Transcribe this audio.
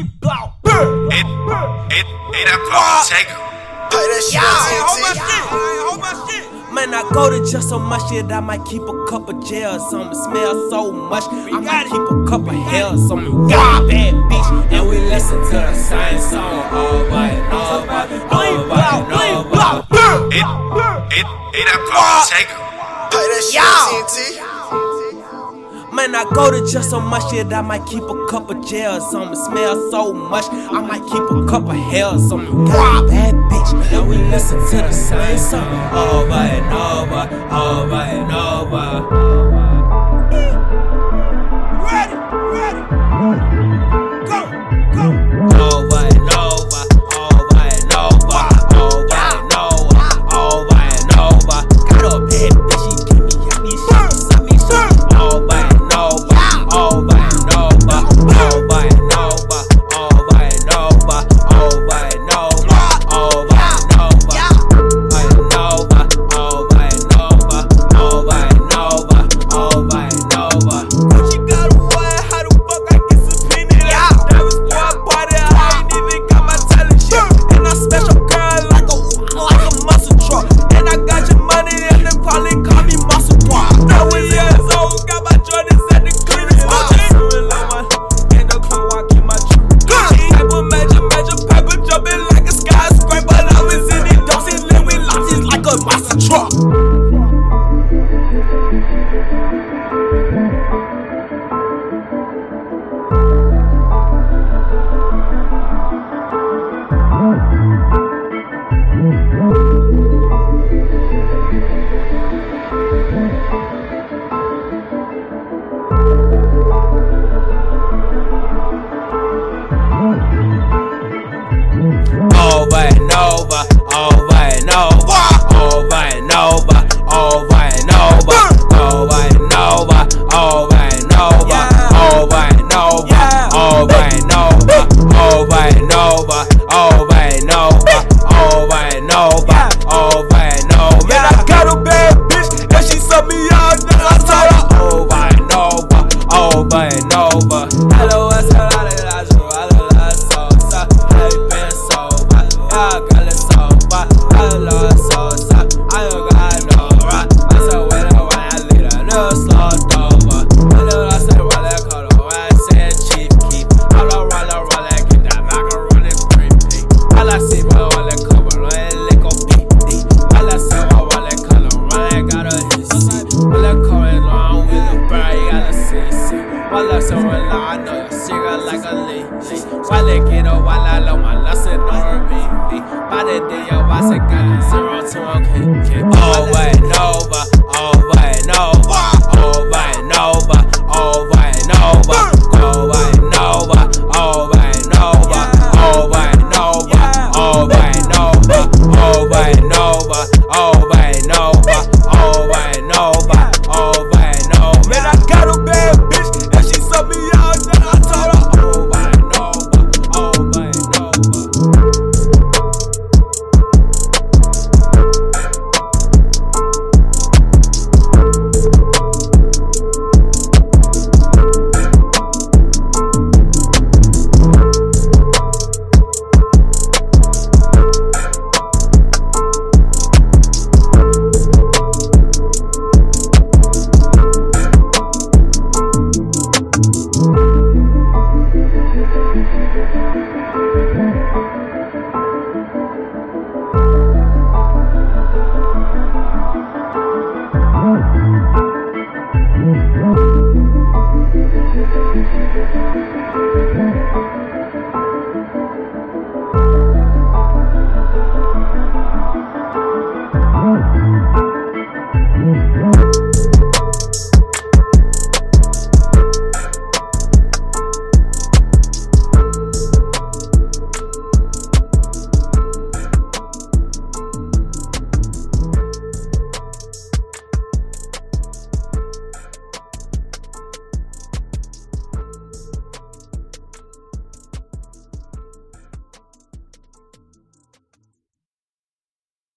blow. It, it, it, that blow Jacob. Play that shit. Yeah, hold my shit. Hold my shit. Man, I go to just so much shit, I might keep a cup of jail, something smell so much. I might keep a cup of hell, something God, bad bitch. And we listen to the same song over and over and over and over. It, by all by blow by all by all by Man, I go to just so much shit, I might keep a cup of jails on me. Smell so much, I might keep a cup of hells on me. Rob that bitch, Now we listen to the same song over and over, over and over.